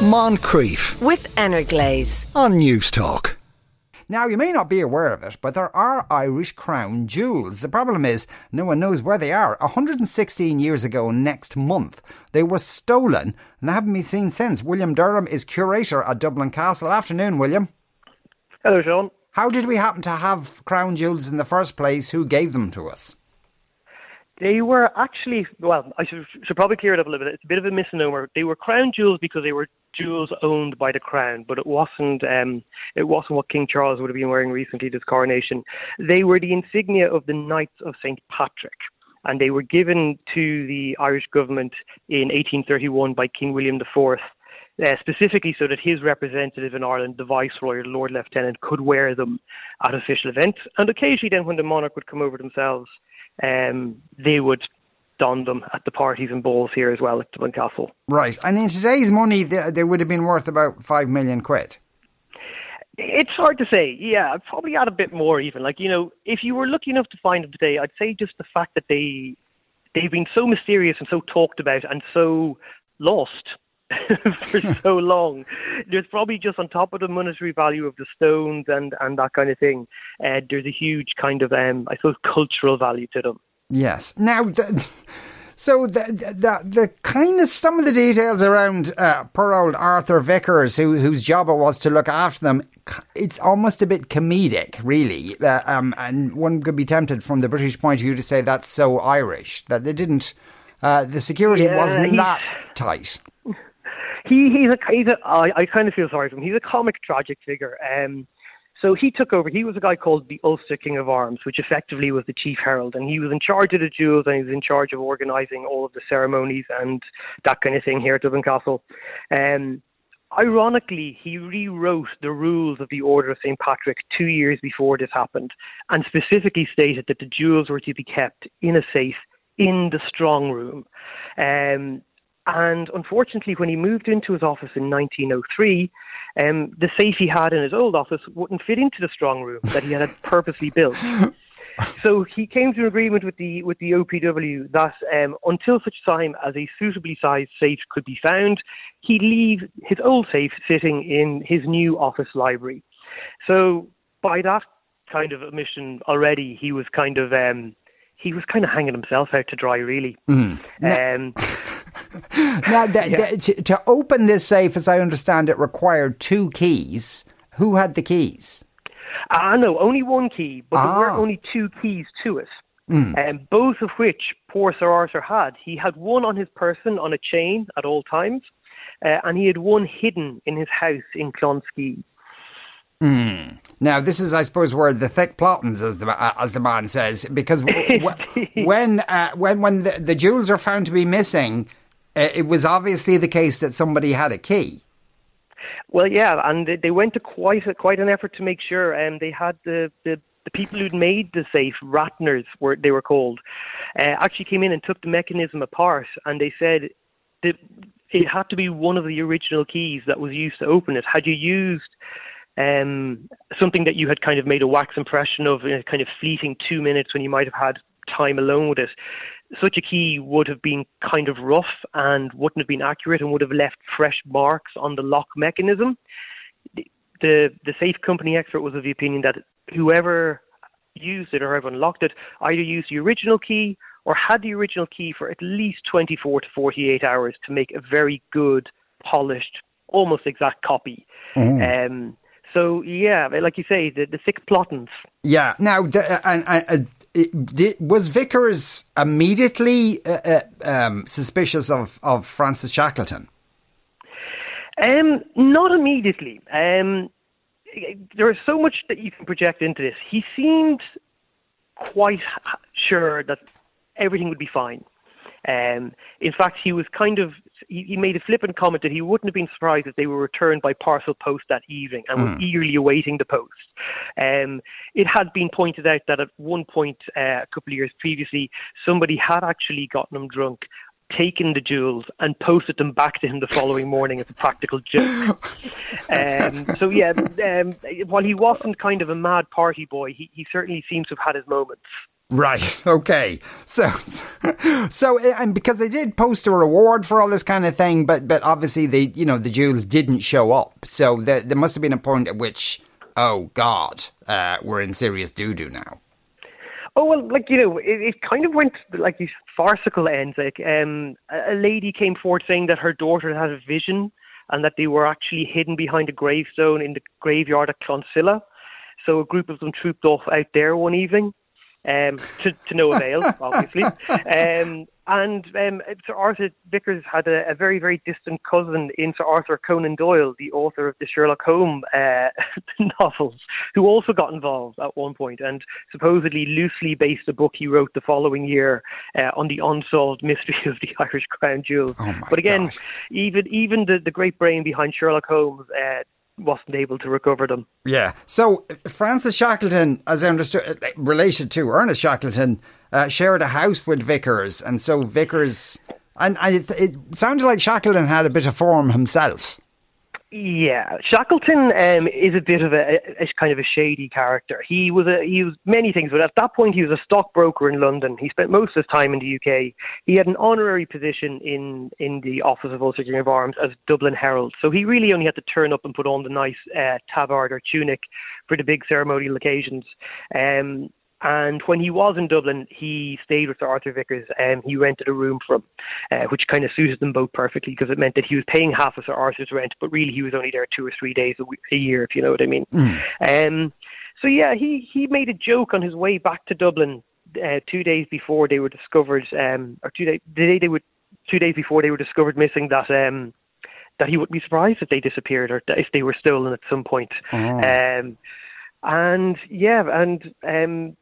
Moncrieff with Energlaze on Newstalk. Now, you may not be aware of it, but there are Irish crown jewels. The problem is, no one knows where they are. 116 years ago next month, they were stolen and they haven't been seen since. William Derham is curator at Dublin Castle. Afternoon, William. Hello, Sean. How did we happen to have crown jewels in the first place? Who gave them to us? They were actually, well, I should, should, probably clear it up a little bit. It's a bit of a misnomer. They were crown jewels because they were jewels owned by the crown, but it wasn't. Um, it wasn't what King Charles would have been wearing recently at his coronation. They were the insignia of the Knights of St Patrick, and they were given to the Irish government in 1831 by King William IV. Uh, specifically so that his representative in Ireland, the Viceroy or Lord Lieutenant, could wear them at official events. And occasionally, then, when the monarch would come over themselves, um, they would don them at the parties and balls here as well at Dublin Castle. Right, and in today's money, they, they would have been worth about five million quid. It's hard to say. Yeah, I'd probably add a bit more even. Like, you know, if you were lucky enough to find them today, I'd say just the fact that they they've been so mysterious and so talked about and so lost for so long. There's probably just on top of the monetary value of the stones and, and that kind of thing, uh, there's a huge kind of, um, I suppose, cultural value to them. Yes. Now, the, so the, the the kind of some of the details around uh, poor old Arthur Vickers, who whose job it was to look after them, it's almost a bit comedic, really. Uh, um, and one could be tempted, from the British point of view, to say that's so Irish that they didn't. Uh, the security yeah, wasn't that tight he he's a he's a I, I kind of feel sorry for him. He's a comic tragic figure. Um, so he took over. He was a guy called the Ulster King of Arms, which effectively was the chief herald, and he was in charge of the jewels and he was in charge of organising all of the ceremonies and that kind of thing here at Dublin Castle. Um, ironically, he rewrote the rules of the Order of St. Patrick two years before this happened, and specifically stated that the jewels were to be kept in a safe in the strong room. Um, and unfortunately, when he moved into his office in 1903, um, the safe he had in his old office wouldn't fit into the strong room that he had purposely built. So he came to an agreement with the with the OPW that um, until such time as a suitably sized safe could be found, he'd leave his old safe sitting in his new office library. So by that kind of omission already, he was kind of um, he was kind of hanging himself out to dry, really. Mm. Um, now, yeah. to, to, open this safe, as I understand it, required two keys. Who had the keys? Ah, uh, no, only one key, but ah. there were only two keys to it. Mm. Um, both of which poor Sir Arthur had. He had one on his person on a chain at all times, uh, and he had one hidden in his house in Clonskeagh. Mm. Now, this is, I suppose, where the thick plottings, as the uh, as the man says, because w- when uh, when when the, the, jewels are found to be missing, uh, it was obviously the case that somebody had a key. Well, yeah, and they went to quite a, quite an effort to make sure, and um, they had the, the the people who'd made the safe, Ratners, were they were called, uh, actually came in and took the mechanism apart, and they said that it had to be one of the original keys that was used to open it. Had you used um, something that you had kind of made a wax impression of in a kind of fleeting two minutes when you might have had time alone with it. Such a key would have been kind of rough and wouldn't have been accurate and would have left fresh marks on the lock mechanism. The, the, safe company expert was of the opinion that whoever used it or whoever unlocked it either used the original key or had the original key for at least 24 to 48 hours to make a very good, polished, almost exact copy. Mm. Um, so yeah, like you say, the, the six plottings. Yeah. Now, the, and, and uh, was Vickers immediately uh, uh, um, suspicious of, of Francis Shackleton? Um, not immediately. Um, there is so much that you can project into this. He seemed quite sure that everything would be fine. Um, in fact, he was kind of he, he, made a flippant comment that he wouldn't have been surprised if they were returned by parcel post that evening and mm. was eagerly awaiting the post. Um, it had been pointed out that at one point uh, a couple of years previously, somebody had actually gotten him drunk taken the jewels and posted them back to him the following morning as a practical joke. um, so yeah, um, while he wasn't kind of a mad party boy, he, he certainly seems to have had his moments. Right. Okay. So, so, and because they did post a reward for all this kind of thing, but but obviously they, you know, the jewels didn't show up. So there, there must have been a point at which, oh God, uh, we're in serious doo doo now. Oh well, like you know, it, it kind of went like these farcical ends. Like um, a lady came forward saying that her daughter had a vision and that they were actually hidden behind a gravestone in the graveyard at Clonsilla. So a group of them trooped off out there one evening um, to, to no avail, obviously. Um, and um, Sir Arthur Vickers had a, a, very, very distant cousin in Sir Arthur Conan Doyle, the author of the Sherlock Holmes uh, novels, who also got involved at one point and supposedly loosely based a book he wrote the following year uh, on the unsolved mystery of the Irish crown jewels. Oh but again, gosh. even even the, the great brain behind Sherlock Holmes uh, wasn't able to recover them. Yeah. So Francis Shackleton, as I understood, related to Ernest Shackleton, uh, shared a house with Vickers, and so Vickers, and, and it, it, sounded like Shackleton had a bit of form himself. Yeah, Shackleton um, is a bit of a, a, kind of a shady character. He was a he was many things, but at that point he was a stockbroker in London. He spent most of his time in the UK. He had an honorary position in in the Office of Ulster King of Arms as Dublin Herald. So he really only had to turn up and put on the nice uh, tabard or tunic for the big ceremonial occasions. Um, and when he was in Dublin, he stayed with Sir Arthur Vickers and he rented a room for him, uh, which kind of suited them both perfectly because it meant that he was paying half of Sir Arthur's rent, but really he was only there two or three days a, week, a year, if you know what I mean. Mm. Um, so yeah, he, he made a joke on his way back to Dublin uh, two days before they were discovered, um, or two days, the day they would, two days before they were discovered missing that, um, that he wouldn't be surprised if they disappeared or if they were stolen at some point. Oh. Um, and yeah, and um,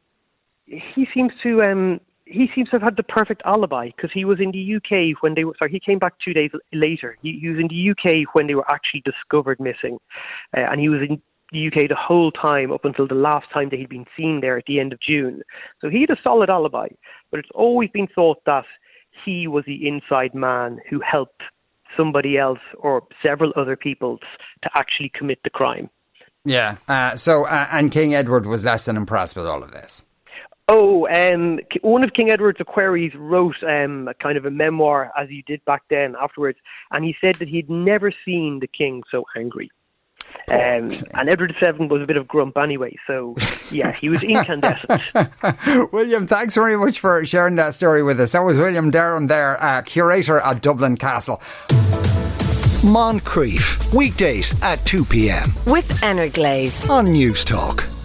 he seems to um, he seems to have had the perfect alibi because he was in the UK when they were sorry he came back two days later. He, he was in the UK when they were actually discovered missing, uh, and he was in the UK the whole time up until the last time that he'd been seen there at the end of June. So he had a solid alibi, but it's always been thought that he was the inside man who helped somebody else or several other people to actually commit the crime. Yeah. Uh, so, uh, and King Edward was less than impressed with all of this. Oh, um, one of King Edward's equerries wrote um, a kind of a memoir, as he did back then afterwards, and he said that he'd never seen the king so angry. Um, and Edward VII was a bit of grump anyway, so yeah, he was incandescent. William, thanks very much for sharing that story with us. That was William Derham there, uh, curator at Dublin Castle. Moncrieff, weekdays at 2 p.m. With Energlaze on Newstalk.